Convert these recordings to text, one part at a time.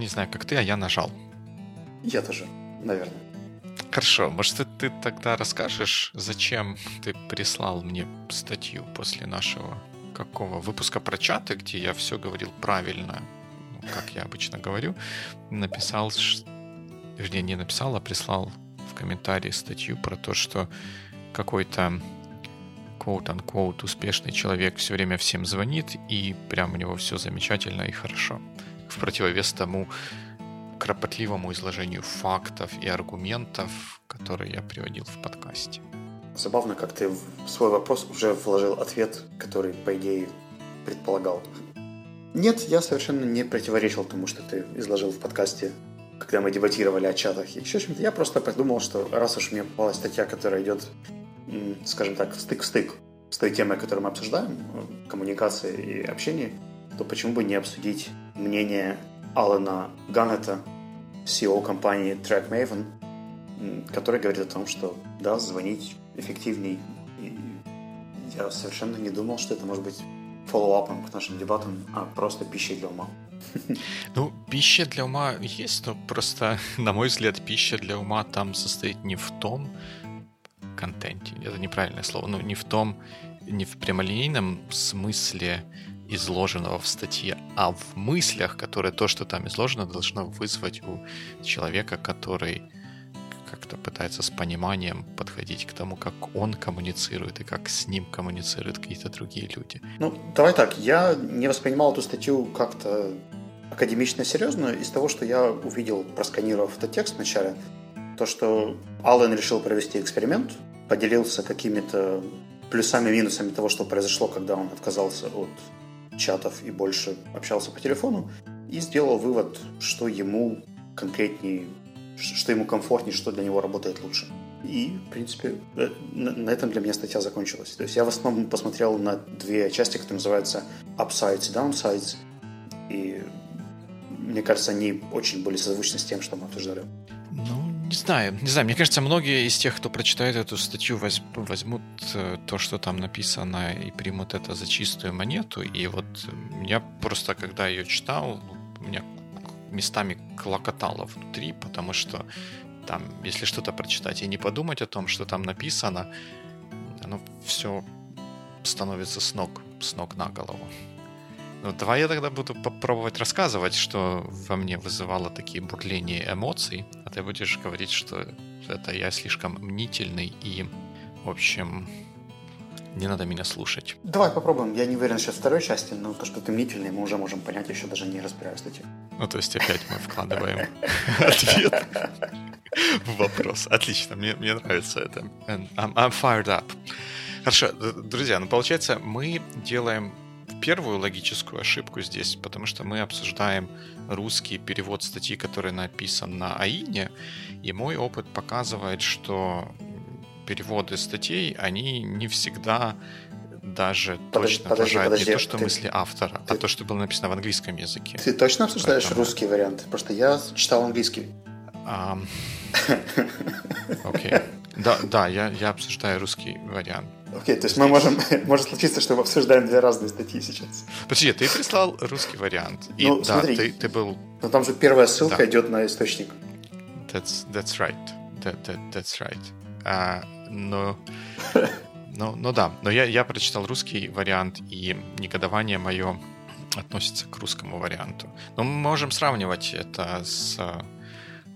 Не знаю, как ты, а я нажал. Я тоже, наверное. Хорошо, может, ты, ты тогда расскажешь, зачем ты прислал мне статью после нашего какого выпуска про чаты, где я все говорил правильно, ну, как я обычно говорю, написал, вернее, не написал, а прислал в комментарии статью про то, что какой-то quote-unquote успешный человек все время всем звонит, и прям у него все замечательно и хорошо. В противовес тому кропотливому изложению фактов и аргументов, которые я приводил в подкасте. Забавно, как ты в свой вопрос уже вложил ответ, который, по идее, предполагал. Нет, я совершенно не противоречил тому, что ты изложил в подкасте, когда мы дебатировали о чатах и еще чем-то. Я просто подумал, что раз уж мне попалась статья, которая идет скажем так, стык в стык с той темой, которую мы обсуждаем, коммуникации и общение, то почему бы не обсудить мнение Алана Ганнета, CEO компании TrackMaven, который говорит о том, что да, звонить эффективней. И я совершенно не думал, что это может быть фоллоуапом к нашим дебатам, а просто пищей для ума. Ну, пища для ума есть, но просто, на мой взгляд, пища для ума там состоит не в том, контенте. Это неправильное слово. Ну, не в том, не в прямолинейном смысле изложенного в статье, а в мыслях, которые то, что там изложено, должно вызвать у человека, который как-то пытается с пониманием подходить к тому, как он коммуницирует и как с ним коммуницируют какие-то другие люди. Ну, давай так, я не воспринимал эту статью как-то академично серьезно из того, что я увидел, просканировав этот текст вначале, то, что Аллен решил провести эксперимент, поделился какими-то плюсами и минусами того, что произошло, когда он отказался от чатов и больше общался по телефону, и сделал вывод, что ему конкретнее, что ему комфортнее, что для него работает лучше. И, в принципе, э, на этом для меня статья закончилась. То есть я в основном посмотрел на две части, которые называются upsides и downsides, и мне кажется, они очень были созвучны с тем, что мы обсуждали. Ну, не знаю, не знаю. Мне кажется, многие из тех, кто прочитает эту статью, возьмут э, то, что там написано, и примут это за чистую монету. И вот я просто, когда ее читал, у меня местами клокотало внутри, потому что там, если что-то прочитать и не подумать о том, что там написано, оно все становится с ног, с ног на голову. Ну, давай я тогда буду попробовать рассказывать, что во мне вызывало такие бурления эмоций, а ты будешь говорить, что это я слишком мнительный и, в общем, не надо меня слушать. Давай попробуем. Я не уверен сейчас второй части, но то, что ты мнительный, мы уже можем понять, еще даже не разбирая статью. Ну, то есть опять мы вкладываем ответ в вопрос. Отлично, мне, мне нравится это. I'm, I'm fired up. Хорошо, друзья, ну получается, мы делаем первую логическую ошибку здесь, потому что мы обсуждаем русский перевод статьи, который написан на АИНе, и мой опыт показывает, что переводы статей, они не всегда даже подожди, точно подожди, подожди, не то, что ты, мысли автора, а ты, а то, что было написано в английском языке. Ты точно обсуждаешь Поэтому... русский вариант? Просто я читал английский. Окей. Да, да, я, я обсуждаю русский вариант. Окей, то есть мы можем, может случиться, что мы обсуждаем две разные статьи сейчас. Подожди, ты прислал русский вариант. И ну, да, смотри, ты, ты был... Но там же первая ссылка да. идет на источник. That's, that's right. That, that, that's right. А, но, но, но да, но я, я прочитал русский вариант, и негодование мое относится к русскому варианту. Но мы можем сравнивать это с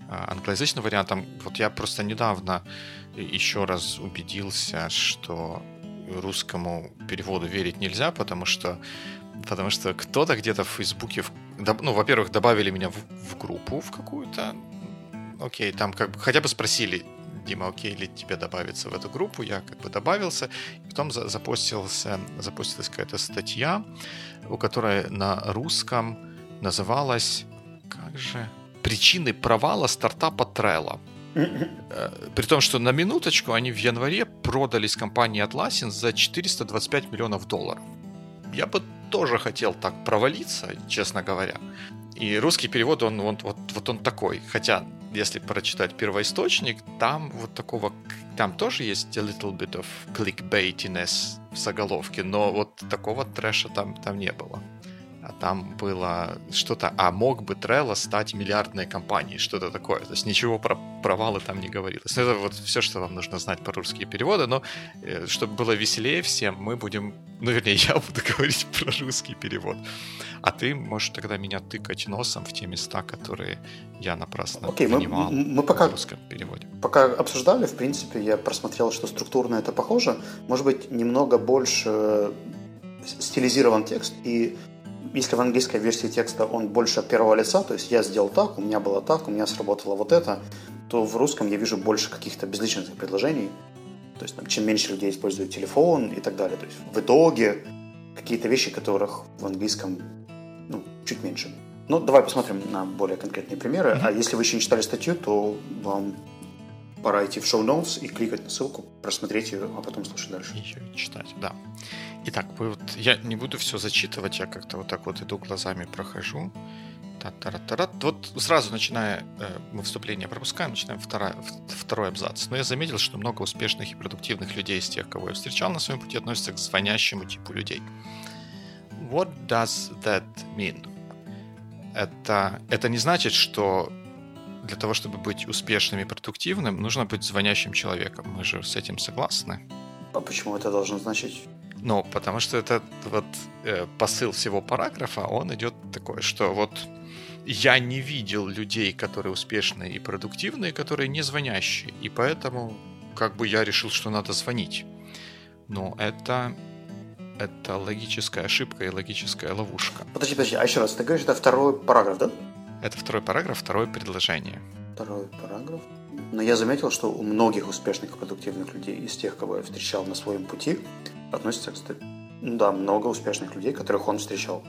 англоязычным вариантом. Вот я просто недавно еще раз убедился, что русскому переводу верить нельзя, потому что потому что кто-то где-то в Фейсбуке, ну, во-первых, добавили меня в, в группу в какую-то, окей, там как бы хотя бы спросили, Дима, окей ли тебе добавиться в эту группу, я как бы добавился, и потом за, запостился, запустилась какая-то статья, у которой на русском называлась, как же, причины провала стартапа Trello. Э, при том, что на минуточку они в январе продались компании Atlassian за 425 миллионов долларов. Я бы тоже хотел так провалиться, честно говоря. И русский перевод, он вот, вот, вот он такой. Хотя, если прочитать первоисточник, там вот такого, там тоже есть a little bit of clickbaitiness в заголовке, но вот такого трэша там, там не было. Там было что-то, а мог бы Trello стать миллиардной компанией, что-то такое. То есть ничего про провалы там не говорилось. Это вот все, что вам нужно знать про русские переводы, но э, чтобы было веселее всем, мы будем, ну, вернее, я буду говорить про русский перевод. А ты можешь тогда меня тыкать носом в те места, которые я напрасно okay, понимал мы, мы пока, в русском переводе. Пока обсуждали, в принципе, я просмотрел, что структурно это похоже. Может быть, немного больше стилизирован текст, и если в английской версии текста он больше от первого лица, то есть я сделал так, у меня было так, у меня сработало вот это, то в русском я вижу больше каких-то безличностных предложений. То есть там, чем меньше людей используют телефон и так далее. То есть в итоге какие-то вещи, которых в английском ну, чуть меньше. Ну, давай посмотрим на более конкретные примеры. Mm-hmm. А если вы еще не читали статью, то вам пора идти в шоу-ноутс и кликать на ссылку, просмотреть ее, а потом слушать дальше. Ее читать, да. Итак, вот я не буду все зачитывать, я как-то вот так вот иду глазами прохожу. Та-та-та-та. Вот сразу начиная, э, мы вступление пропускаем, начинаем вторая, второй абзац. Но я заметил, что много успешных и продуктивных людей из тех, кого я встречал на своем пути, относятся к звонящему типу людей. What does that mean? Это, это не значит, что для того, чтобы быть успешным и продуктивным, нужно быть звонящим человеком. Мы же с этим согласны. А почему это должно значить? Ну, потому что это вот э, посыл всего параграфа, он идет такой, что вот я не видел людей, которые успешные и продуктивные, которые не звонящие, и поэтому как бы я решил, что надо звонить. Но это это логическая ошибка и логическая ловушка. Подожди, подожди, а еще раз, ты говоришь, это второй параграф, да? Это второй параграф, второе предложение. Второй параграф. Но я заметил, что у многих успешных и продуктивных людей из тех, кого я встречал на своем пути, относится, кстати, да, много успешных людей, которых он встречал.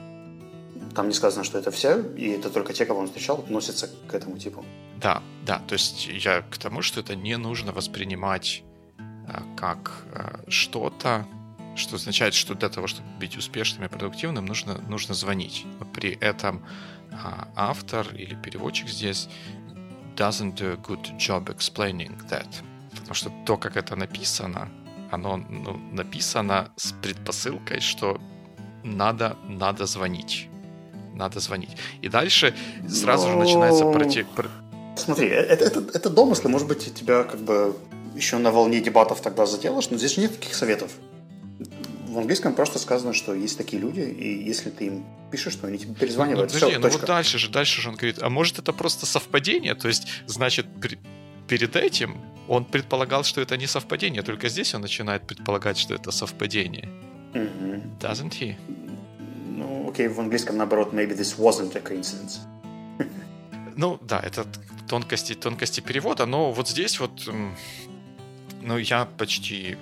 Там не сказано, что это все, и это только те, кого он встречал, относятся к этому типу. Да, да, то есть я к тому, что это не нужно воспринимать а, как а, что-то, что означает, что для того, чтобы быть успешным и продуктивным, нужно, нужно звонить. Но при этом а, автор или переводчик здесь doesn't do a good job explaining that. Потому что то, как это написано, оно ну, написано с предпосылкой, что надо, надо звонить. Надо звонить. И дальше сразу Но... же начинается против... Смотри, э, это, это, это домыслы, может быть, тебя как бы еще на волне дебатов тогда заделаешь, но здесь же нет таких советов в английском просто сказано, что есть такие люди, и если ты им пишешь, то они тебе перезванивают. Ну, подожди, Все, ну вот дальше же, дальше же он говорит, а может это просто совпадение? То есть, значит, при, перед этим он предполагал, что это не совпадение, только здесь он начинает предполагать, что это совпадение. Mm-hmm. Doesn't he? Ну, окей, okay, в английском наоборот, maybe this wasn't a coincidence. ну, да, это тонкости, тонкости перевода, но вот здесь вот, ну, я почти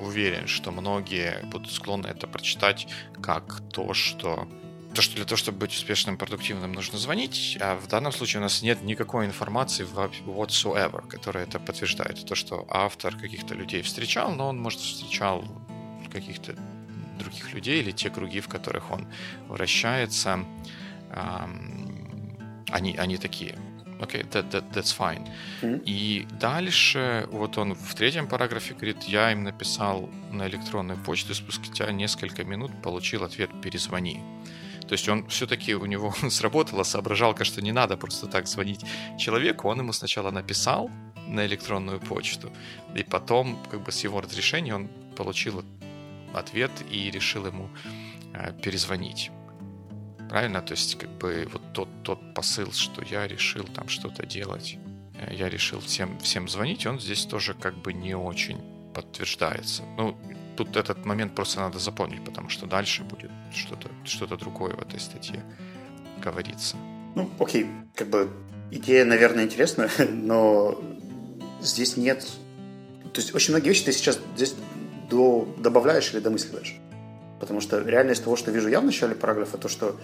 уверен, что многие будут склонны это прочитать как то, что то, что для того, чтобы быть успешным, продуктивным, нужно звонить, а в данном случае у нас нет никакой информации whatsoever, которая это подтверждает. То, что автор каких-то людей встречал, но он, может, встречал каких-то других людей или те круги, в которых он вращается, они, они такие окей, okay, that, that, that's fine. Mm-hmm. И дальше, вот он в третьем параграфе говорит, я им написал на электронную почту, спустя несколько минут получил ответ «перезвони». То есть он все-таки у него сработала соображалка, что не надо просто так звонить человеку. Он ему сначала написал на электронную почту, и потом, как бы с его разрешения, он получил ответ и решил ему э, перезвонить. Правильно? То есть, как бы вот тот, тот посыл, что я решил там что-то делать, э, я решил всем, всем звонить, он здесь тоже как бы не очень подтверждается. Ну, тут этот момент просто надо запомнить, потому что дальше будет что-то что другое в этой статье говорится. Ну, окей, как бы идея, наверное, интересная, но здесь нет... То есть очень многие вещи ты сейчас здесь до... добавляешь или домысливаешь. Потому что реальность того, что вижу я в начале параграфа, то, что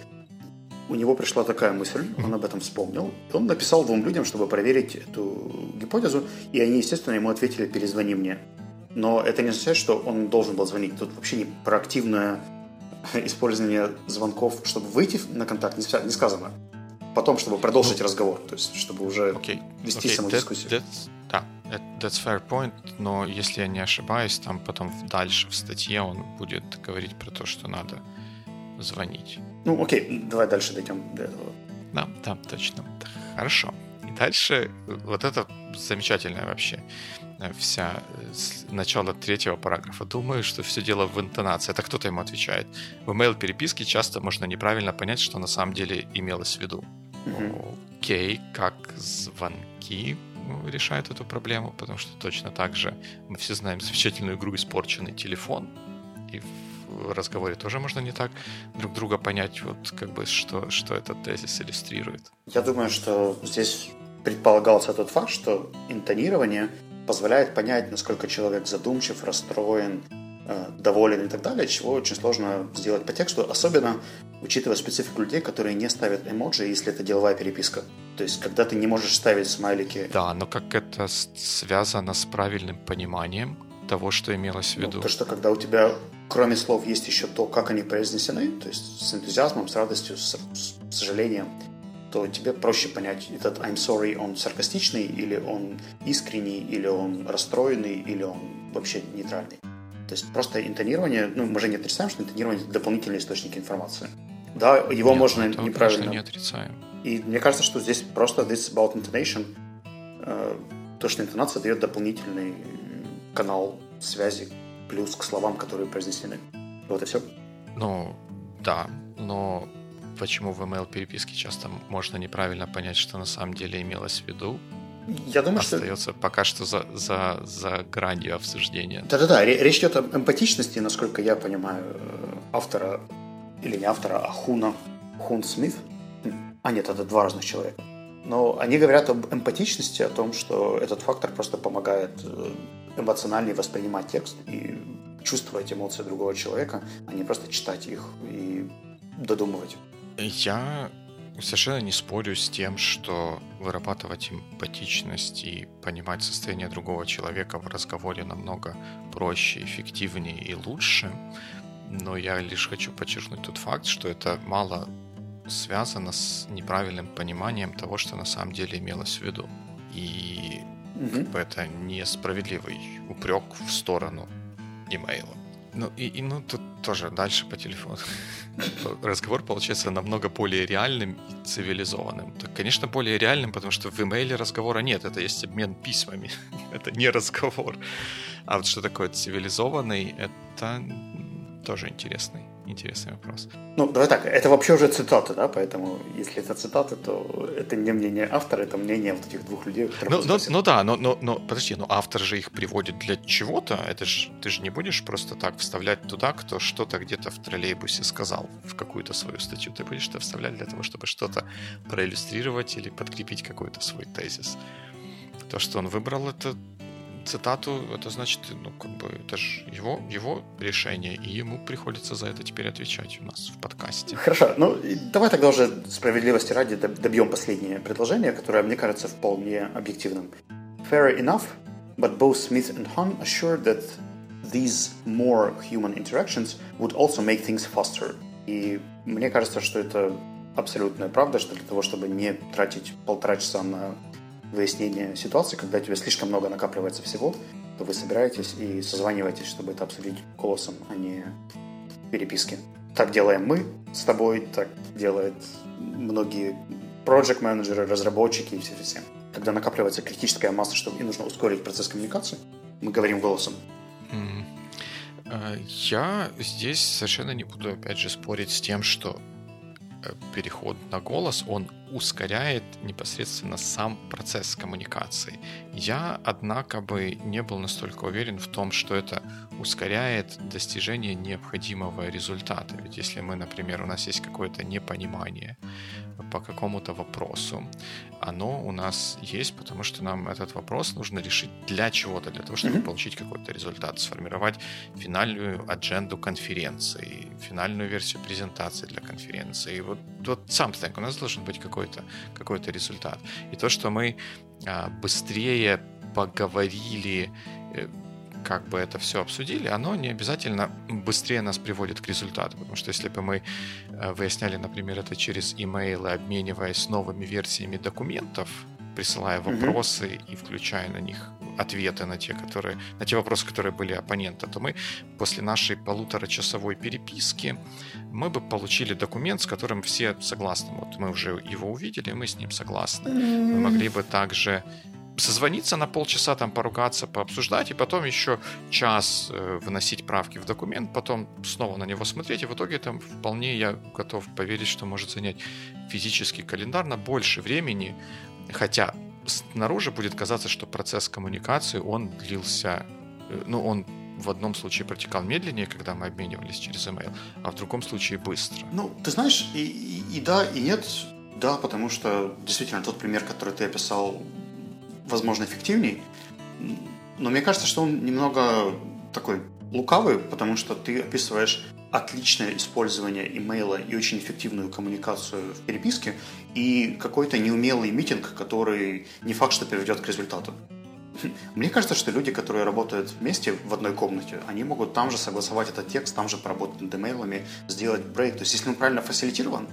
у него пришла такая мысль, он об этом вспомнил. Он написал двум людям, чтобы проверить эту гипотезу, и они, естественно, ему ответили «перезвони мне». Но это не означает, что он должен был звонить. Тут вообще не про активное использование звонков, чтобы выйти на контакт, не сказано. Потом, чтобы продолжить разговор, то есть, чтобы уже okay. вести okay. саму that, дискуссию. That's, да, that's fair point, но если я не ошибаюсь, там потом дальше в статье он будет говорить про то, что надо звонить. Ну, окей, давай дальше дойдем до этого. Да, да, точно. Хорошо. И дальше вот это замечательная вообще э, вся э, начало третьего параграфа. Думаю, что все дело в интонации. Это кто-то ему отвечает. В email переписке часто можно неправильно понять, что на самом деле имелось в виду. Mm-hmm. Окей, как звонки ну, решают эту проблему, потому что точно так же мы все знаем замечательную игру «Испорченный телефон», и в разговоре тоже можно не так друг друга понять, вот как бы что, что этот тезис иллюстрирует. Я думаю, что здесь предполагался тот факт, что интонирование позволяет понять, насколько человек задумчив, расстроен, э, доволен и так далее, чего очень сложно сделать по тексту, особенно учитывая специфику людей, которые не ставят эмоджи, если это деловая переписка. То есть, когда ты не можешь ставить смайлики. Да, но как это связано с правильным пониманием того, что имелось в ну, виду? Ну, то, что когда у тебя кроме слов есть еще то, как они произнесены, то есть с энтузиазмом, с радостью, с, с сожалением, то тебе проще понять, этот I'm sorry, он саркастичный, или он искренний, или он расстроенный, или он вообще нейтральный. То есть просто интонирование, ну, мы же не отрицаем, что интонирование – это дополнительный источник информации. Да, его Нет, можно этого, неправильно... Конечно, не отрицаем. И мне кажется, что здесь просто this about intonation, э, то, что интонация дает дополнительный канал связи плюс к словам, которые произнесены. Вот и все. Ну, да, но почему в email переписке часто можно неправильно понять, что на самом деле имелось в виду? Я думаю, остается что... пока что за, за, за гранью обсуждения. Да-да-да, речь идет о эмпатичности, насколько я понимаю, э, автора, или не автора, а Хуна, Хун Смит. А нет, это два разных человека. Но они говорят об эмпатичности, о том, что этот фактор просто помогает э, эмоциональнее воспринимать текст и чувствовать эмоции другого человека, а не просто читать их и додумывать. Я совершенно не спорю с тем, что вырабатывать эмпатичность и понимать состояние другого человека в разговоре намного проще, эффективнее и лучше. Но я лишь хочу подчеркнуть тот факт, что это мало связано с неправильным пониманием того, что на самом деле имелось в виду. И угу. как бы это несправедливый упрек в сторону имейла. Ну и, и ну тут тоже дальше по телефону. Разговор получается намного более реальным и цивилизованным. Так, конечно, более реальным, потому что в имейле разговора нет, это есть обмен письмами. это не разговор. А вот что такое цивилизованный, это тоже интересный интересный вопрос. Ну, давай так, это вообще уже цитата, да, поэтому если это цитата, то это не мнение автора, это мнение вот этих двух людей. Ну, ну, ну да, но, но, но подожди, но автор же их приводит для чего-то, это же, ты же не будешь просто так вставлять туда, кто что-то где-то в троллейбусе сказал в какую-то свою статью, ты будешь это вставлять для того, чтобы что-то проиллюстрировать или подкрепить какой-то свой тезис. То, что он выбрал, это цитату, это значит, ну, как бы, это же его, его решение, и ему приходится за это теперь отвечать у нас в подкасте. Хорошо, ну, давай тогда уже справедливости ради добьем последнее предложение, которое, мне кажется, вполне объективным. Fair enough, but both Smith and Hahn assured that these more human interactions would also make things faster. И мне кажется, что это абсолютная правда, что для того, чтобы не тратить полтора часа на выяснение ситуации, когда у тебя слишком много накапливается всего, то вы собираетесь и созваниваетесь, чтобы это обсудить голосом, а не переписки. Так делаем мы с тобой, так делают многие project менеджеры разработчики и все-все. Когда накапливается критическая масса, что и нужно ускорить процесс коммуникации, мы говорим голосом. Э, я здесь совершенно не буду, опять же, спорить с тем, что э, переход на голос, он ускоряет непосредственно сам процесс коммуникации. Я, однако, бы не был настолько уверен в том, что это ускоряет достижение необходимого результата. Ведь если мы, например, у нас есть какое-то непонимание по какому-то вопросу, оно у нас есть, потому что нам этот вопрос нужно решить для чего-то, для того, чтобы mm-hmm. получить какой-то результат, сформировать финальную адженду конференции, финальную версию презентации для конференции. И вот, вот something, у нас должен быть какой-то какой результат. И то, что мы а, быстрее поговорили, э, как бы это все обсудили, оно не обязательно быстрее нас приводит к результату. Потому что если бы мы э, выясняли, например, это через имейлы, обмениваясь новыми версиями документов, присылая вопросы mm-hmm. и включая на них ответы на те, которые, на те вопросы, которые были оппонента, то мы после нашей полуторачасовой переписки мы бы получили документ, с которым все согласны. Вот мы уже его увидели, мы с ним согласны. Мы могли бы также созвониться на полчаса, там поругаться, пообсуждать, и потом еще час э, вносить правки в документ, потом снова на него смотреть, и в итоге там вполне я готов поверить, что может занять физический календарь на больше времени, хотя снаружи будет казаться, что процесс коммуникации, он длился, э, ну, он в одном случае протекал медленнее, когда мы обменивались через email, а в другом случае быстро. Ну, ты знаешь, и, и, и да, и нет. Да, потому что действительно тот пример, который ты описал, возможно, эффективней. Но мне кажется, что он немного такой лукавый, потому что ты описываешь отличное использование имейла и очень эффективную коммуникацию в переписке и какой-то неумелый митинг, который не факт, что приведет к результату. Мне кажется, что люди, которые работают вместе в одной комнате, они могут там же согласовать этот текст, там же поработать над имейлами, сделать брейк. То есть, если он правильно фасилитирован,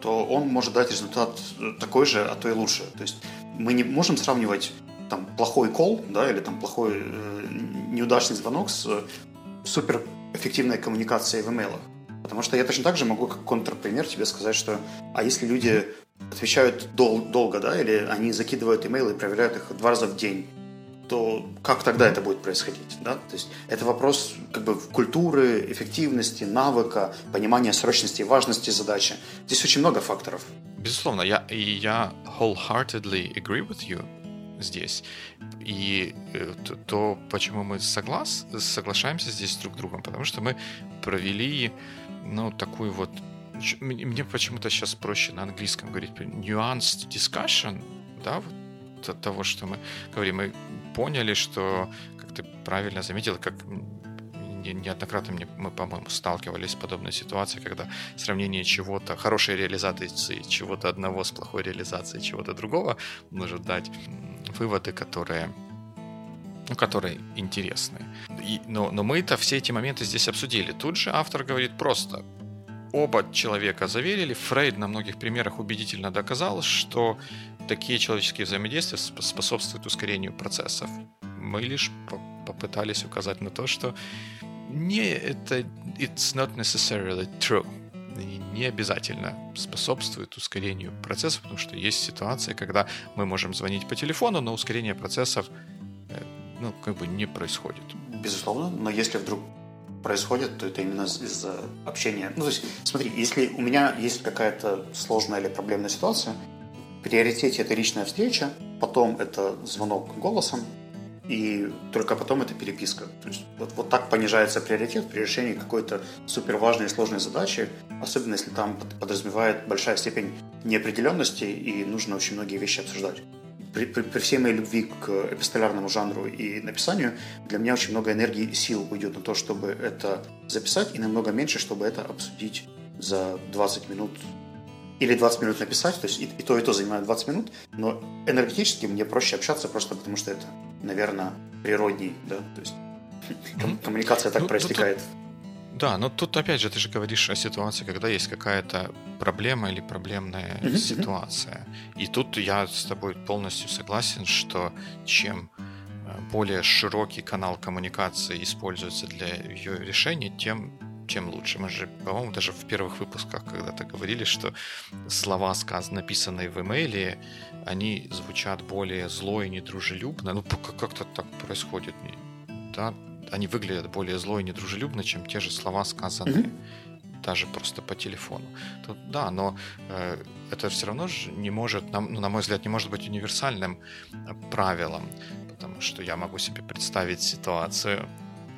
то он может дать результат такой же, а то и лучше. То есть мы не можем сравнивать там плохой кол, да, или там плохой э, неудачный звонок с э, супер эффективной коммуникацией в имейлах. Потому что я точно так же могу как контрпример тебе сказать, что а если люди отвечают дол- долго, да, или они закидывают имейлы и проверяют их два раза в день, то как тогда это будет происходить? Да? То есть это вопрос как бы культуры, эффективности, навыка, понимания срочности и важности задачи. Здесь очень много факторов. Безусловно, я, я wholeheartedly agree with you здесь. И э, то, то почему мы соглас, соглашаемся здесь друг с другом, потому что мы провели, ну, такую вот мне почему-то сейчас проще на английском говорить nuanced discussion, да, вот от того, что мы говорим. Мы поняли, что, как ты правильно заметил, как неоднократно мне, мы, по-моему, сталкивались с подобной ситуацией, когда сравнение чего-то, хорошей реализации чего-то одного с плохой реализацией чего-то другого может дать выводы, которые ну, которые интересны. И, но, но мы-то все эти моменты здесь обсудили. Тут же автор говорит просто, оба человека заверили, Фрейд на многих примерах убедительно доказал, что такие человеческие взаимодействия способствуют ускорению процессов. Мы лишь попытались указать на то, что не это it's not necessarily true. Не обязательно способствует ускорению процессов, потому что есть ситуации, когда мы можем звонить по телефону, но ускорение процессов э, ну, как бы не происходит. Безусловно, но если вдруг происходит, то это именно из-за общения. Ну, то есть, смотри, если у меня есть какая-то сложная или проблемная ситуация, в приоритете это личная встреча, потом это звонок голосом, и только потом это переписка. То есть вот, вот так понижается приоритет при решении какой-то супер важной и сложной задачи, особенно если там подразумевает большая степень неопределенности и нужно очень многие вещи обсуждать. При, при, при всей моей любви к эпистолярному жанру и написанию, для меня очень много энергии и сил уйдет на то, чтобы это записать, и намного меньше, чтобы это обсудить за 20 минут или 20 минут написать, то есть и, и то, и то занимает 20 минут, но энергетически мне проще общаться просто потому, что это наверное, природней, да, то есть mm-hmm. коммуникация так ну, проистекает. Тут, да, но тут опять же ты же говоришь о ситуации, когда есть какая-то проблема или проблемная mm-hmm. ситуация. И тут я с тобой полностью согласен, что чем э, более широкий канал коммуникации используется для ее решения, тем тем лучше. Мы же, по-моему, даже в первых выпусках когда-то говорили, что слова, сказанные, написанные в имейле, они звучат более зло и недружелюбно. Ну, как-то так происходит. Да? Они выглядят более зло и недружелюбно, чем те же слова, сказанные mm-hmm. даже просто по телефону. Тут, да, но э, это все равно же не может, на, ну, на мой взгляд, не может быть универсальным правилом, потому что я могу себе представить ситуацию,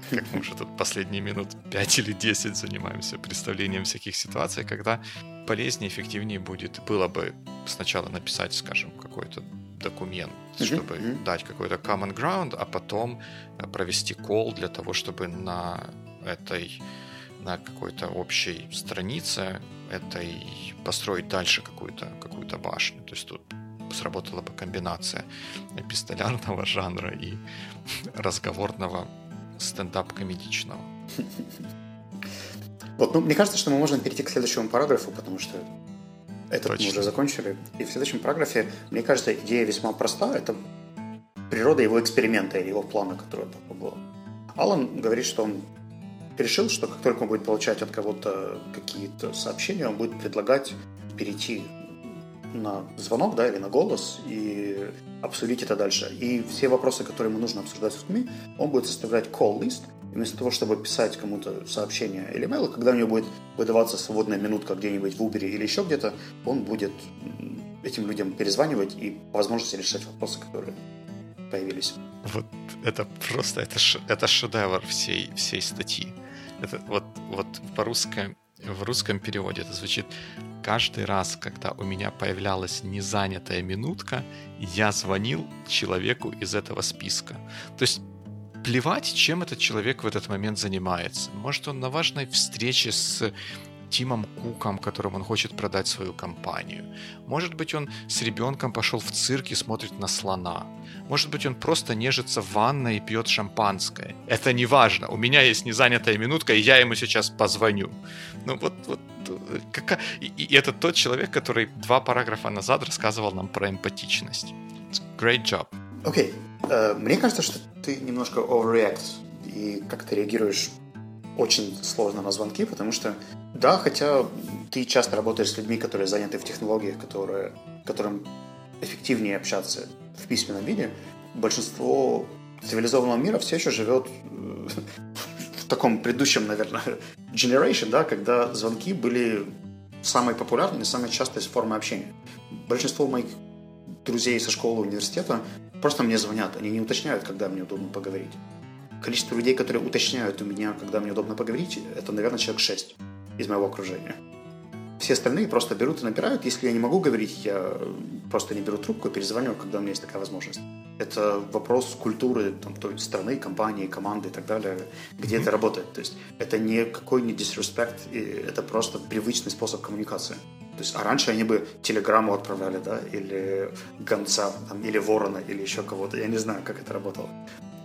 как мы уже тут последние минут 5 или 10 занимаемся представлением всяких ситуаций, когда полезнее, эффективнее будет, было бы сначала написать, скажем, какой-то документ, чтобы mm-hmm. дать какой-то common ground, а потом э, провести кол для того, чтобы на этой на какой-то общей странице этой построить дальше какую-то какую-то башню. То есть тут сработала бы комбинация эпистолярного жанра и разговорного стендап-комедичного. Вот, ну, мне кажется, что мы можем перейти к следующему параграфу, потому что этот Точно. мы уже закончили. И в следующем параграфе, мне кажется, идея весьма проста. Это природа его эксперимента или его плана, который он был. Алан говорит, что он решил, что как только он будет получать от кого-то какие-то сообщения, он будет предлагать перейти на звонок, да, или на голос и обсудить это дальше. И все вопросы, которые ему нужно обсуждать с людьми, он будет составлять call list, вместо того, чтобы писать кому-то сообщение или mail, когда у него будет выдаваться свободная минутка где-нибудь в Uber или еще где-то, он будет этим людям перезванивать и по возможности решать вопросы, которые появились. Вот это просто, это, ш, это шедевр всей, всей статьи. Это вот, вот по-русски, в русском переводе это звучит каждый раз, когда у меня появлялась незанятая минутка, я звонил человеку из этого списка. То есть плевать, чем этот человек в этот момент занимается. Может, он на важной встрече с Тимом Куком, которым он хочет продать свою компанию. Может быть, он с ребенком пошел в цирк и смотрит на слона. Может быть, он просто нежится в ванной и пьет шампанское. Это не важно. У меня есть незанятая минутка, и я ему сейчас позвоню. Ну вот, вот как... и, это тот человек, который два параграфа назад рассказывал нам про эмпатичность. It's great job. Окей. Okay. Uh, мне кажется, что ты немножко overreact и как ты реагируешь очень сложно на звонки, потому что, да, хотя ты часто работаешь с людьми, которые заняты в технологиях, которые, которым эффективнее общаться в письменном виде, большинство цивилизованного мира все еще живет э, таком предыдущем, наверное, generation, да, когда звонки были самой популярной самой частой формой общения. Большинство моих друзей со школы, университета просто мне звонят, они не уточняют, когда мне удобно поговорить количество людей, которые уточняют у меня, когда мне удобно поговорить, это, наверное, человек 6 из моего окружения. Все остальные просто берут и набирают. Если я не могу говорить, я просто не беру трубку и перезвоню, когда у меня есть такая возможность. Это вопрос культуры там, той страны, компании, команды и так далее, где mm-hmm. это работает. То есть это не какой не disrespect, это просто привычный способ коммуникации. То есть, а раньше они бы телеграмму отправляли, да, или гонца, там, или ворона, или еще кого-то. Я не знаю, как это работало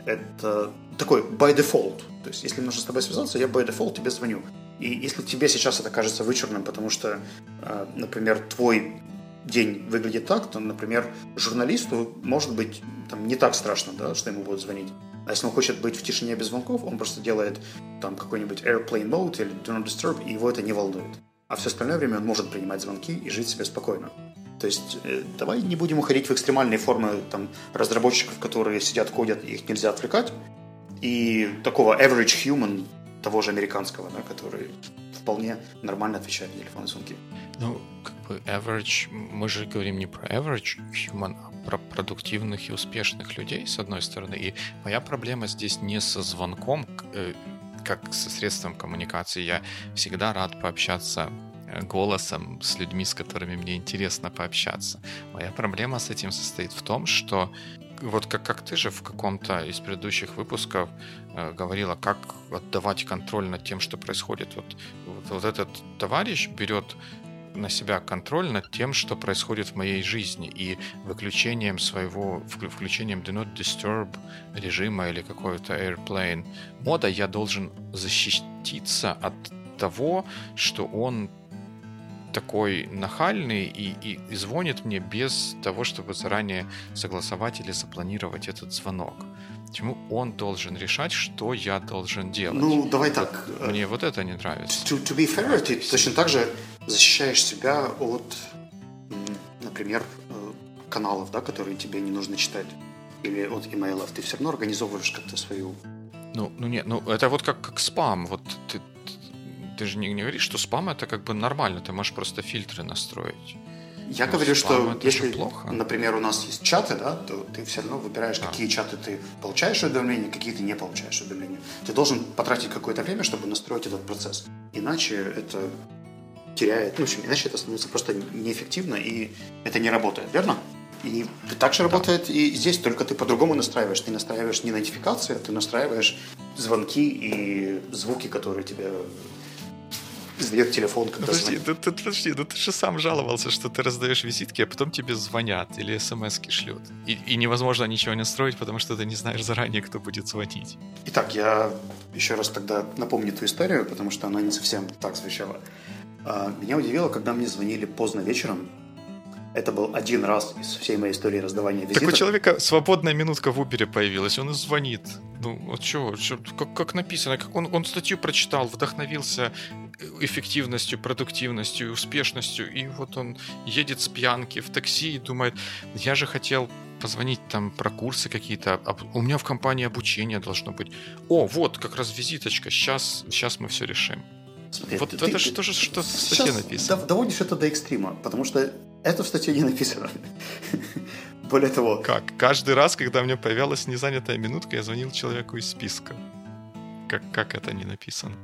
это такой by default. То есть, если мне нужно с тобой связаться, я by default тебе звоню. И если тебе сейчас это кажется вычурным, потому что, э, например, твой день выглядит так, то, например, журналисту может быть там, не так страшно, да, что ему будут звонить. А если он хочет быть в тишине без звонков, он просто делает там какой-нибудь airplane mode или do not disturb, и его это не волнует. А все остальное время он может принимать звонки и жить себе спокойно. То есть э, давай не будем уходить в экстремальные формы там, разработчиков, которые сидят, кодят, их нельзя отвлекать. И такого average human, того же американского, да, который вполне нормально отвечает на телефонные звонки. Ну, как бы average, мы же говорим не про average human, а про продуктивных и успешных людей, с одной стороны. И моя проблема здесь не со звонком, э, как со средством коммуникации. Я всегда рад пообщаться голосом с людьми, с которыми мне интересно пообщаться. Моя проблема с этим состоит в том, что вот как, как ты же в каком-то из предыдущих выпусков э, говорила, как отдавать контроль над тем, что происходит. Вот, вот, вот этот товарищ берет на себя контроль над тем, что происходит в моей жизни, и выключением своего, включением Do Not Disturb режима или какой-то Airplane мода я должен защититься от того, что он такой нахальный и, и, и звонит мне без того, чтобы заранее согласовать или запланировать этот звонок. Почему он должен решать, что я должен делать? Ну, давай так. Мне вот это не нравится. To, to be fair, ты точно так же защищаешь себя от, например, э, каналов, да, которые тебе не нужно читать, или от имейлов. Ты все равно организовываешь как-то свою ну, ну нет, ну это вот как, как спам. Вот ты, ты же не, не говоришь, что спам это как бы нормально, ты можешь просто фильтры настроить. Я ну, говорю, что если, плохо. например, у нас есть чаты, да, то ты все равно выбираешь, да. какие чаты ты получаешь уведомления, какие ты не получаешь уведомления. Ты должен потратить какое-то время, чтобы настроить этот процесс. Иначе это теряет, ну, в общем, иначе это становится просто неэффективно, и это не работает, верно? И так же да. работает и здесь, только ты по-другому настраиваешь. Ты настраиваешь не нотификации, а ты настраиваешь звонки и звуки, которые тебе издает телефон, когда ну, подожди, ты, ты, подожди, ну ты же сам жаловался, что ты раздаешь визитки, а потом тебе звонят или смс шлют. И, и невозможно ничего не строить, потому что ты не знаешь заранее, кто будет звонить. Итак, я еще раз тогда напомню ту историю, потому что она не совсем так звучала. А, меня удивило, когда мне звонили поздно вечером, Это был один раз из всей моей истории раздавания визиток. Так у человека свободная минутка в Uber появилась, он и звонит. Ну, вот что, как, как написано, как он, он статью прочитал, вдохновился эффективностью, продуктивностью, успешностью, и вот он едет с пьянки в такси и думает, я же хотел позвонить там про курсы какие-то. У меня в компании обучение должно быть. О, вот как раз визиточка. Сейчас, сейчас мы все решим. Смотри, вот ты, это же тоже что в статье написано. Доводишь это до экстрима, потому что это в статье не написано. Более того... Как? Каждый раз, когда у меня появилась незанятая минутка, я звонил человеку из списка. Как, как это не написано?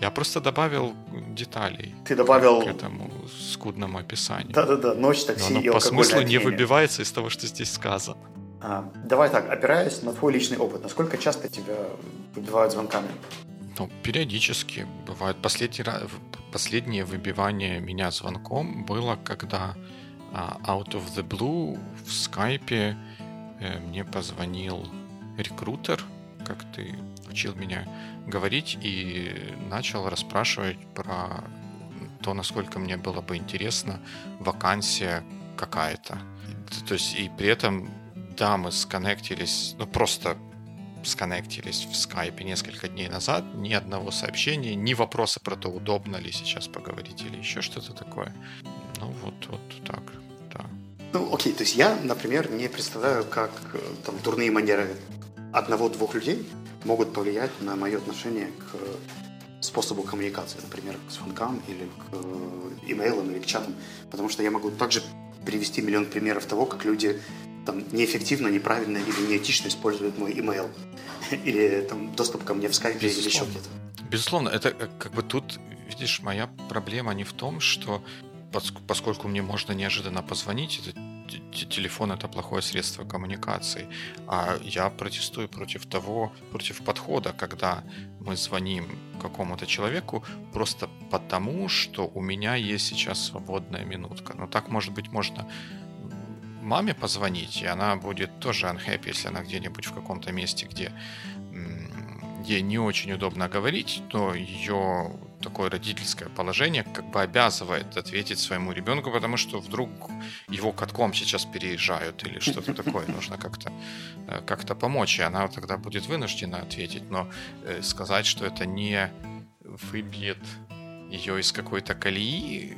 Я просто добавил деталей. Ты добавил... К этому скудному описанию. Да-да-да, ночь, такси Но оно и по смыслу не выбивается из того, что здесь сказано. А, давай так, опираясь на твой личный опыт, насколько часто тебя выбивают звонками? Ну, периодически бывает. Последний раз, последнее выбивание меня звонком было, когда uh, out of the blue в скайпе э, мне позвонил рекрутер, как ты учил меня говорить, и начал расспрашивать про то, насколько мне было бы интересно вакансия какая-то. То есть и при этом, да, мы сконнектились, ну просто сконнектились в скайпе несколько дней назад, ни одного сообщения, ни вопроса про то, удобно ли сейчас поговорить или еще что-то такое. Ну вот, вот так, да. Ну, окей, то есть я, например, не представляю, как э, там дурные манеры одного-двух людей могут повлиять на мое отношение к способу коммуникации, например, к звонкам или к э, имейлам или к чатам, потому что я могу также привести миллион примеров того, как люди там неэффективно, неправильно или неэтично используют мой имейл. Или там доступ ко мне в скайпе или еще где-то. Безусловно, это э, как бы тут, видишь, моя проблема не в том, что поскольку мне можно неожиданно позвонить, это телефон это плохое средство коммуникации. А я протестую против того, против подхода, когда мы звоним какому-то человеку просто потому, что у меня есть сейчас свободная минутка. Но так, может быть, можно маме позвонить, и она будет тоже unhappy, если она где-нибудь в каком-то месте, где ей не очень удобно говорить, то ее такое родительское положение как бы обязывает ответить своему ребенку, потому что вдруг его катком сейчас переезжают или что-то такое, нужно как-то э, как-то помочь, и она тогда будет вынуждена ответить, но э, сказать, что это не выбьет ее из какой-то колеи,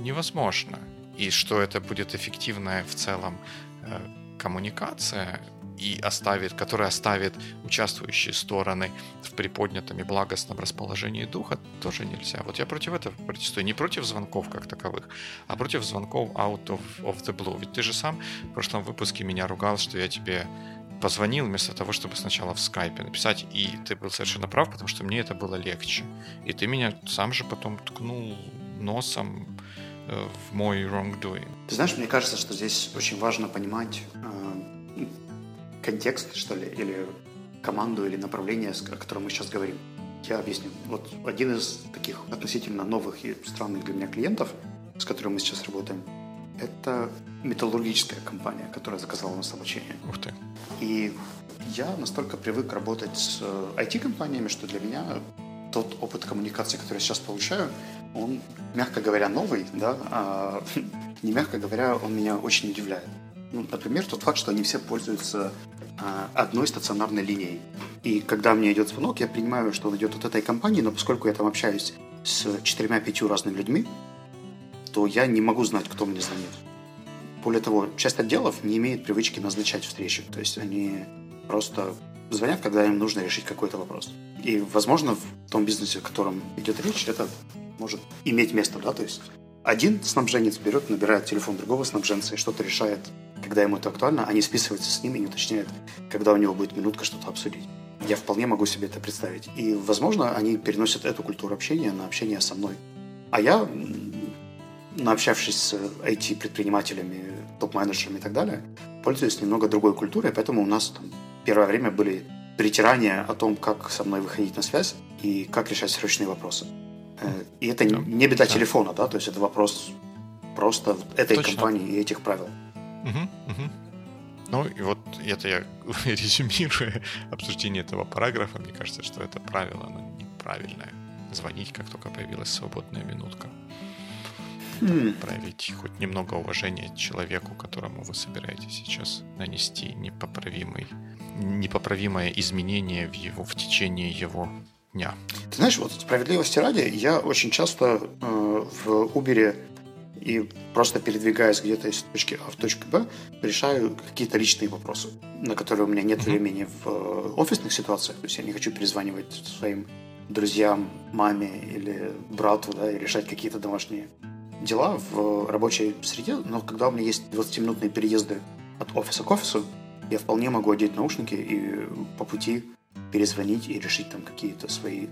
невозможно. И что это будет эффективная в целом э, коммуникация, и оставит, которая оставит участвующие стороны в приподнятом и благостном расположении духа, тоже нельзя. Вот я против этого протестую. Не против звонков как таковых, а против звонков out of, of the blue. Ведь ты же сам в прошлом выпуске меня ругал, что я тебе позвонил вместо того, чтобы сначала в скайпе написать, и ты был совершенно прав, потому что мне это было легче. И ты меня сам же потом ткнул носом Э, в мой wrongdoing. Ты знаешь, мне кажется, что здесь очень важно понимать э, контекст, что ли, или команду, или направление, о котором мы сейчас говорим. Я объясню. Вот один из таких относительно новых и странных для меня клиентов, с которым мы сейчас работаем, это металлургическая компания, которая заказала у нас обучение. Ух ты. И я настолько привык работать с IT-компаниями, что для меня тот опыт коммуникации, который я сейчас получаю, он, мягко говоря, новый, да, а, не мягко говоря, он меня очень удивляет. Ну, например, тот факт, что они все пользуются а, одной стационарной линией. И когда мне идет звонок, я принимаю, что он идет от этой компании, но поскольку я там общаюсь с четырьмя-пятью разными людьми, то я не могу знать, кто мне звонит. Более того, часть отделов не имеет привычки назначать встречи. То есть они просто звонят, когда им нужно решить какой-то вопрос. И, возможно, в том бизнесе, о котором идет речь, это может иметь место, да, то есть один снабженец берет, набирает телефон другого снабженца и что-то решает, когда ему это актуально, не списывается с ним и не уточняет, когда у него будет минутка что-то обсудить. Я вполне могу себе это представить. И, возможно, они переносят эту культуру общения на общение со мной. А я, наобщавшись с IT-предпринимателями, топ-менеджерами и так далее, пользуюсь немного другой культурой, поэтому у нас там первое время были притирания о том, как со мной выходить на связь и как решать срочные вопросы. И это да. не беда да. телефона, да, то есть это вопрос просто этой Точно. компании и этих правил. Угу, угу. Ну и вот это я резюмирую обсуждение этого параграфа, мне кажется, что это правило, оно неправильное. Звонить, как только появилась свободная минутка. mm. проявить хоть немного уважения человеку, которому вы собираетесь сейчас нанести непоправимый, непоправимое изменение в, его, в течение его дня. Ты знаешь, вот справедливости ради, я очень часто э, в Uber и просто передвигаясь где-то из точки А в точку Б, решаю какие-то личные вопросы, на которые у меня нет mm-hmm. времени в э, офисных ситуациях. То есть я не хочу перезванивать своим друзьям, маме или брату, да, и решать какие-то домашние дела в рабочей среде, но когда у меня есть 20-минутные переезды от офиса к офису, я вполне могу одеть наушники и по пути перезвонить и решить там какие-то свои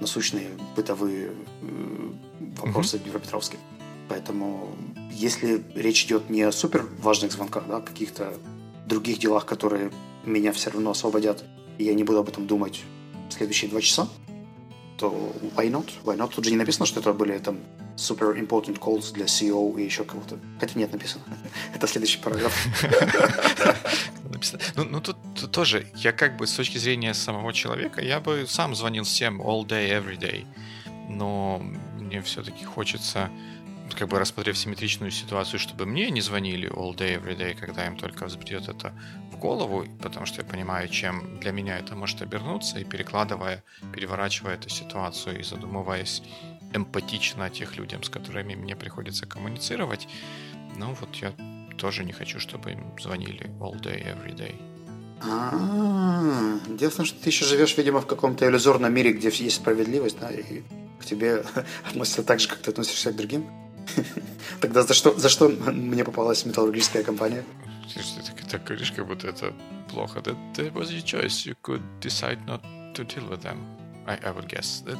насущные бытовые э, вопросы mm-hmm. Днепропетровске. Поэтому если речь идет не о супер важных звонках, да, о каких-то других делах, которые меня все равно освободят, и я не буду об этом думать в следующие два часа, то why not? Why not? Тут же не написано, что это были там super important calls для CEO и еще кого-то. Хотя нет, написано. это следующий параграф. Ну, ну тут, тут тоже, я как бы с точки зрения самого человека, я бы сам звонил всем all day, every day. Но мне все-таки хочется как бы рассмотрев симметричную ситуацию, чтобы мне не звонили all day, every day, когда им только взбредет это в голову, потому что я понимаю, чем для меня это может обернуться, и перекладывая, переворачивая эту ситуацию и задумываясь эмпатично о тех людям, с которыми мне приходится коммуницировать, ну вот я тоже не хочу, чтобы им звонили all day, every day. А, том, что ты еще живешь, видимо, в каком-то иллюзорном мире, где есть справедливость, да, и к тебе относятся так же, как ты относишься к другим. Тогда за что, за что мне попалась металлургическая компания? Ты так, так говоришь, как будто это плохо. That, that was your choice. You could decide not to deal with them. I, I would guess. That...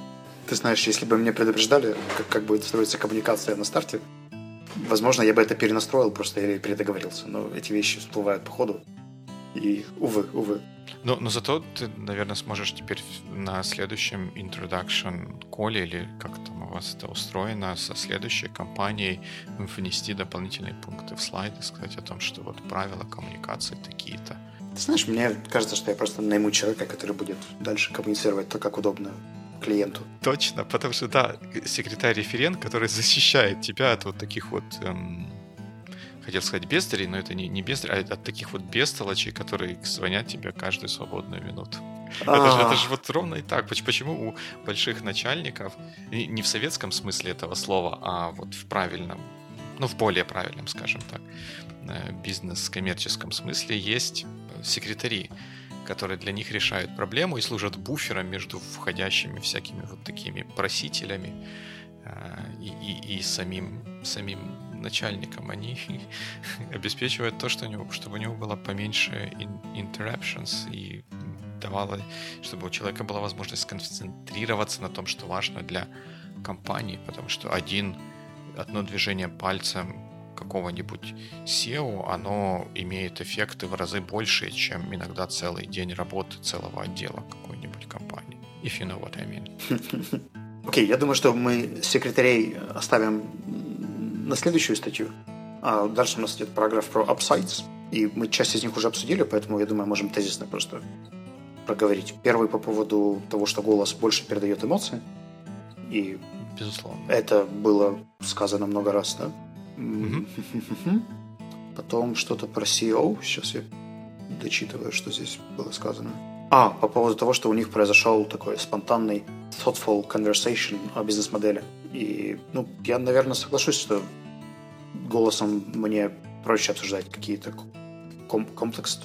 Ты знаешь, если бы мне предупреждали, как, как будет строиться коммуникация на старте, возможно, я бы это перенастроил просто или передоговорился. Но эти вещи всплывают по ходу. И, увы, увы. Но, но зато ты, наверное, сможешь теперь на следующем introduction коле или как там у вас это устроено, со следующей компанией внести дополнительные пункты в слайды, сказать о том, что вот правила коммуникации такие-то. Ты знаешь, мне кажется, что я просто найму человека, который будет дальше коммуницировать то, как удобно клиенту. Точно, потому что, да, секретарь-референт, который защищает тебя от вот таких вот эм, хотел сказать бездарей, но это не, не бездари, а от таких вот бестолочей, которые звонят тебе каждую свободную минуту. Это же, это же вот ровно и так. Почему у больших начальников, не в советском смысле этого слова, а вот в правильном, ну, в более правильном, скажем так, э, бизнес-коммерческом смысле есть секретари, которые для них решают проблему и служат буфером между входящими всякими вот такими просителями э, и, и, и самим, самим начальником, они обеспечивают то, что у него, чтобы у него было поменьше interruptions и давало, чтобы у человека была возможность сконцентрироваться на том, что важно для компании, потому что один, одно движение пальцем какого-нибудь SEO, оно имеет эффекты в разы больше, чем иногда целый день работы целого отдела какой-нибудь компании. If you know what I mean. Окей, okay, я думаю, что мы секретарей оставим на следующую статью. А дальше у нас идет параграф про upsides, и мы часть из них уже обсудили, поэтому, я думаю, можем тезисно просто проговорить. Первый по поводу того, что голос больше передает эмоции. И Безусловно. Это было сказано много раз, да? Потом что-то про SEO. Сейчас я дочитываю, что здесь было сказано. А, по поводу того, что у них произошел такой спонтанный thoughtful conversation о бизнес-модели. И, ну, я, наверное, соглашусь, что голосом мне проще обсуждать какие-то ком- комплекс,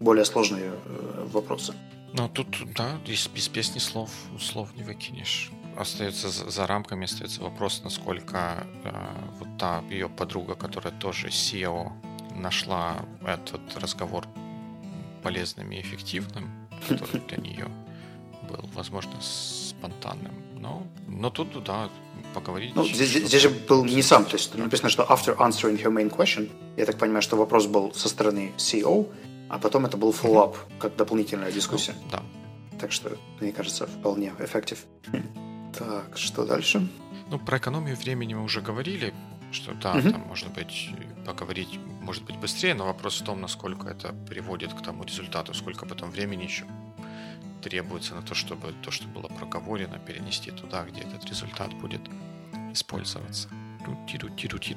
более сложные э, вопросы. Ну, тут, да, из, без песни слов, слов не выкинешь. Остается за, рамками, остается вопрос, насколько э, вот та ее подруга, которая тоже SEO, нашла этот разговор полезным и эффективным, который для нее был, возможно, спонтанным. Но, но тут, да, поговорить. Ну, здесь, здесь же был не сам, то есть написано, что after answering her main question, я так понимаю, что вопрос был со стороны CEO, а потом это был follow-up, как дополнительная дискуссия. Ну, да. Так что, мне кажется, вполне эффектив. Так, что дальше? Ну, про экономию времени мы уже говорили, что да, mm-hmm. там, может быть, поговорить может быть быстрее, но вопрос в том, насколько это приводит к тому результату, сколько потом времени еще требуется на то, чтобы то, что было проговорено, перенести туда, где этот результат будет использоваться.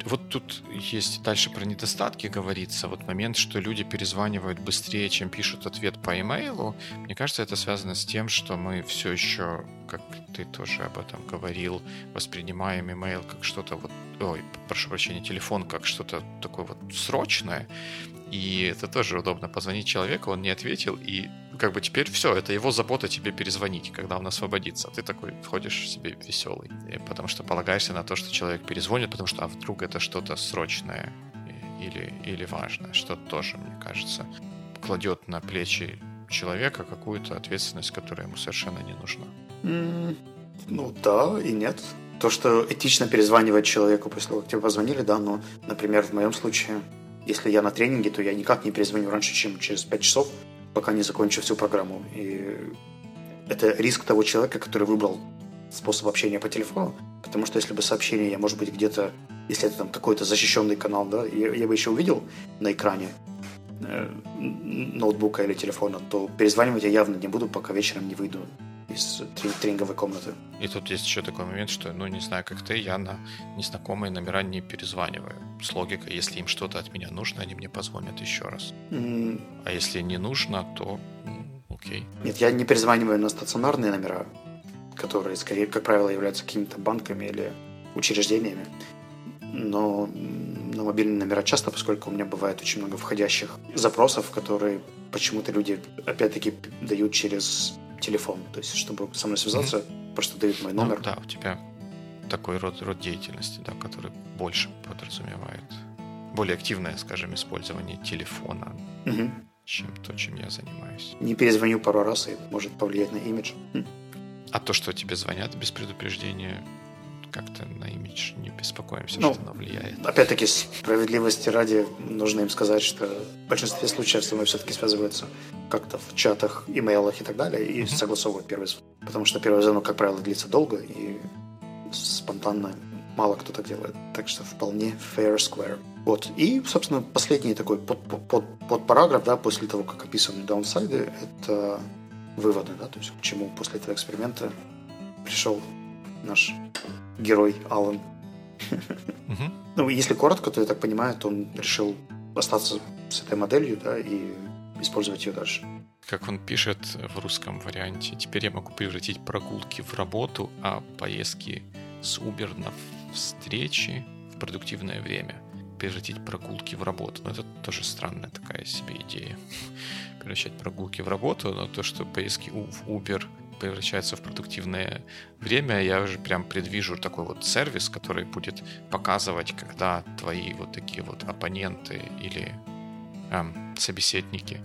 Вот тут есть дальше про недостатки говорится. Вот момент, что люди перезванивают быстрее, чем пишут ответ по имейлу. Мне кажется, это связано с тем, что мы все еще, как ты тоже об этом говорил, воспринимаем имейл как что-то вот, ой, прошу прощения, телефон как что-то такое вот срочное. И это тоже удобно позвонить человеку, он не ответил, и как бы теперь все, это его забота тебе перезвонить, когда он освободится. Ты такой входишь себе веселый, потому что полагаешься на то, что человек перезвонит, потому что а вдруг это что-то срочное или, или важное, что тоже, мне кажется, кладет на плечи человека какую-то ответственность, которая ему совершенно не нужна. Mm, ну да и нет. То, что этично перезванивать человеку после того, как тебе позвонили, да, но, например, в моем случае если я на тренинге, то я никак не перезвоню раньше, чем через 5 часов, пока не закончу всю программу. И это риск того человека, который выбрал способ общения по телефону, потому что если бы сообщение я, может быть, где-то, если это там какой-то защищенный канал, да, я, я бы еще увидел на экране э, ноутбука или телефона, то перезванивать я явно не буду, пока вечером не выйду из тренинговой комнаты. И тут есть еще такой момент, что, ну, не знаю, как ты, я на незнакомые номера не перезваниваю. С логикой, если им что-то от меня нужно, они мне позвонят еще раз. Mm. А если не нужно, то окей. Нет, я не перезваниваю на стационарные номера, которые, скорее, как правило, являются какими-то банками или учреждениями. Но на мобильные номера часто, поскольку у меня бывает очень много входящих запросов, которые почему-то люди, опять-таки, дают через телефон. То есть, чтобы со мной связаться, mm-hmm. просто дают мой номер. Ну, да, у тебя такой род, род деятельности, да, который больше подразумевает более активное, скажем, использование телефона, угу. чем то, чем я занимаюсь. Не перезвоню пару раз, и может повлиять на имидж. А то, что тебе звонят без предупреждения, как-то на имидж не беспокоимся, ну, что оно влияет. Опять-таки, справедливости ради, нужно им сказать, что в большинстве случаев со мной все-таки связываются как-то в чатах, имейлах и так далее, и mm-hmm. согласовывают первый звонок. Потому что первый звонок, как правило, длится долго, и спонтанно мало кто так делает. Так что вполне fair square. Вот. И, собственно, последний такой под, под, под параграф, да, после того, как описаны даунсайды, это выводы, да, то есть к чему после этого эксперимента пришел наш герой Алан. Ну, если коротко, то я так понимаю, то он решил остаться с этой моделью, да, и использовать ее дальше. Как он пишет в русском варианте, теперь я могу превратить прогулки в работу, а поездки с Uber на встречи в продуктивное время. Превратить прогулки в работу. Но это тоже странная такая себе идея. Превращать прогулки в работу, но то, что поездки в Uber превращается в продуктивное время, я уже прям предвижу такой вот сервис, который будет показывать, когда твои вот такие вот оппоненты или эм, собеседники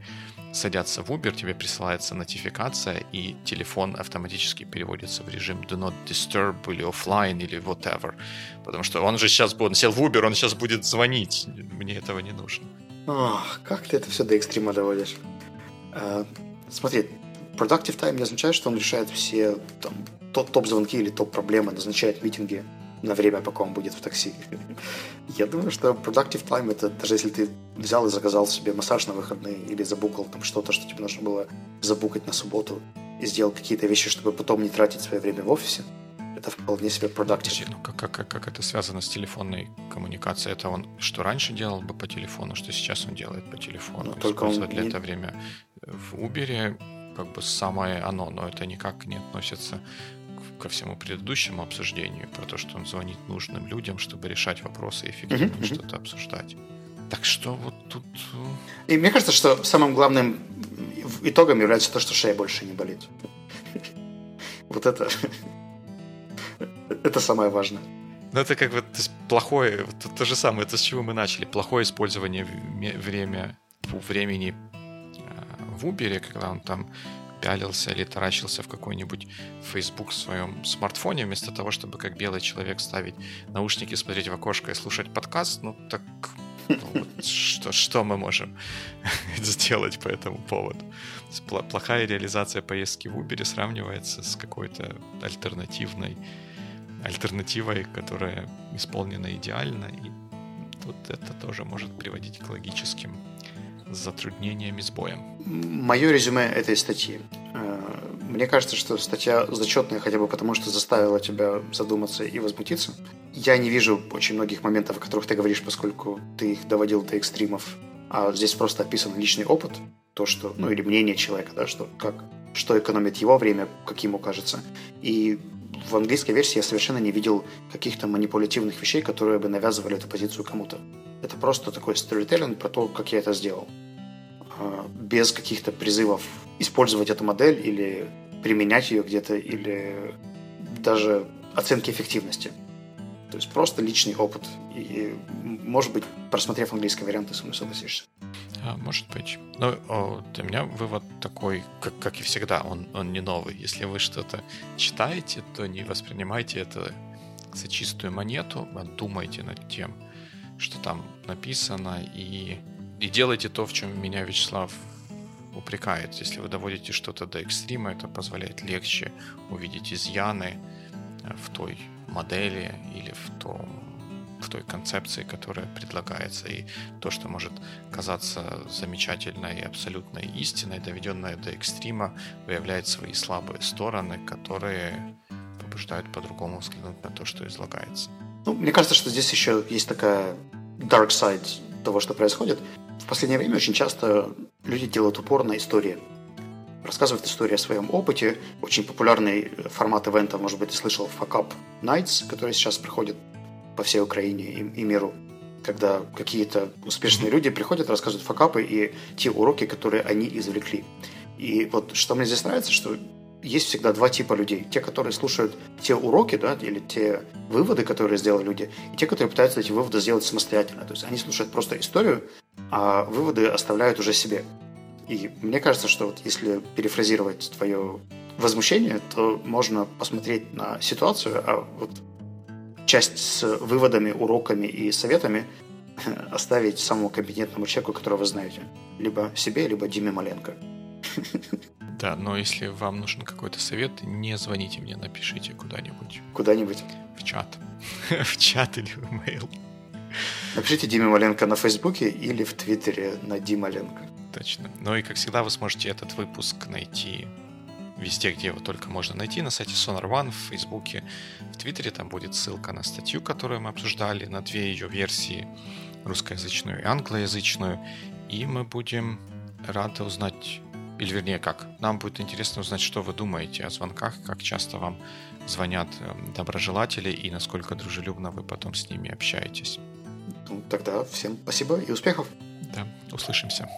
садятся в Uber, тебе присылается нотификация, и телефон автоматически переводится в режим Do Not Disturb или offline или whatever. Потому что он же сейчас, он сел в Uber, он сейчас будет звонить. Мне этого не нужно. Ох, как ты это все до экстрима доводишь? Uh, смотри, Productive time не означает, что он решает все там, топ-звонки или топ-проблемы, назначает митинги на время, пока он будет в такси. Я думаю, что productive time это даже если ты взял и заказал себе массаж на выходные или забукал там что-то, что тебе нужно было забукать на субботу и сделал какие-то вещи, чтобы потом не тратить свое время в офисе, это вполне себе productive. Ну, как, как, как это связано с телефонной коммуникацией? Это он что раньше делал бы по телефону, что сейчас он делает по телефону? Ну, только он для не... это время в Uber как бы самое оно, но это никак не относится ко всему предыдущему обсуждению про то, что он звонит нужным людям, чтобы решать вопросы и эффективно mm-hmm. что-то обсуждать. Так что вот тут... Э, и мне кажется, что самым главным итогом является то, что шея больше не болит. Вот это... Это самое важное. Ну, это как бы плохое, то, то же самое, это с чего мы начали. Плохое использование время, времени в Uber, когда он там пялился или таращился в какой-нибудь Facebook в своем смартфоне, вместо того, чтобы как белый человек ставить наушники, смотреть в окошко и слушать подкаст, ну так ну, вот, что, что мы можем сделать по этому поводу? Плохая реализация поездки в Uber сравнивается с какой-то альтернативной альтернативой, которая исполнена идеально, и тут это тоже может приводить к логическим с затруднениями, с боем. Мое резюме этой статьи. Э, мне кажется, что статья зачетная хотя бы потому, что заставила тебя задуматься и возмутиться. я не вижу очень многих моментов, о которых ты говоришь, поскольку ты их доводил до экстримов. А здесь просто описан личный опыт, то, что, ну, или мнение человека, да, что как, что экономит его время, как ему кажется. И в английской версии я совершенно не видел каких-то манипулятивных вещей, которые бы навязывали эту позицию кому-то. Это просто такой сторителлинг про то, как я это сделал. А, без каких-то призывов использовать эту модель или применять ее где-то, или даже оценки эффективности. То есть просто личный опыт. И, может быть, просмотрев английский вариант, ты со мной согласишься. А, может быть. Но о, для меня вывод такой, как, как и всегда, он, он не новый. Если вы что-то читаете, то не воспринимайте это за чистую монету, а думайте над тем, что там написано, и, и делайте то, в чем меня Вячеслав упрекает. Если вы доводите что-то до экстрима, это позволяет легче увидеть изъяны в той модели или в том в той концепции, которая предлагается. И то, что может казаться замечательной и абсолютной истиной, доведенная до экстрима, выявляет свои слабые стороны, которые побуждают по-другому взглянуть на то, что излагается. Ну, мне кажется, что здесь еще есть такая dark side того, что происходит. В последнее время очень часто люди делают упор на истории. Рассказывают историю о своем опыте. Очень популярный формат ивента, может быть, ты слышал, Fuck Up Nights, который сейчас проходит по всей Украине и, и миру, когда какие-то успешные люди приходят, рассказывают факапы и те уроки, которые они извлекли. И вот что мне здесь нравится, что есть всегда два типа людей. Те, которые слушают те уроки, да, или те выводы, которые сделали люди, и те, которые пытаются эти выводы сделать самостоятельно. То есть они слушают просто историю, а выводы оставляют уже себе. И мне кажется, что вот если перефразировать твое возмущение, то можно посмотреть на ситуацию, а вот часть с выводами, уроками и советами оставить самому компетентному человеку, которого вы знаете. Либо себе, либо Диме Маленко. Да, но если вам нужен какой-то совет, не звоните мне, напишите куда-нибудь. Куда-нибудь? В чат. в чат или в mail. Напишите Диме Маленко на Фейсбуке или в Твиттере на Дималенко. Точно. Ну и, как всегда, вы сможете этот выпуск найти везде, где его только можно найти, на сайте Sonar One, в Фейсбуке, в Твиттере. Там будет ссылка на статью, которую мы обсуждали, на две ее версии, русскоязычную и англоязычную. И мы будем рады узнать, или вернее как, нам будет интересно узнать, что вы думаете о звонках, как часто вам звонят эм, доброжелатели и насколько дружелюбно вы потом с ними общаетесь. Ну, тогда всем спасибо и успехов. Да, услышимся.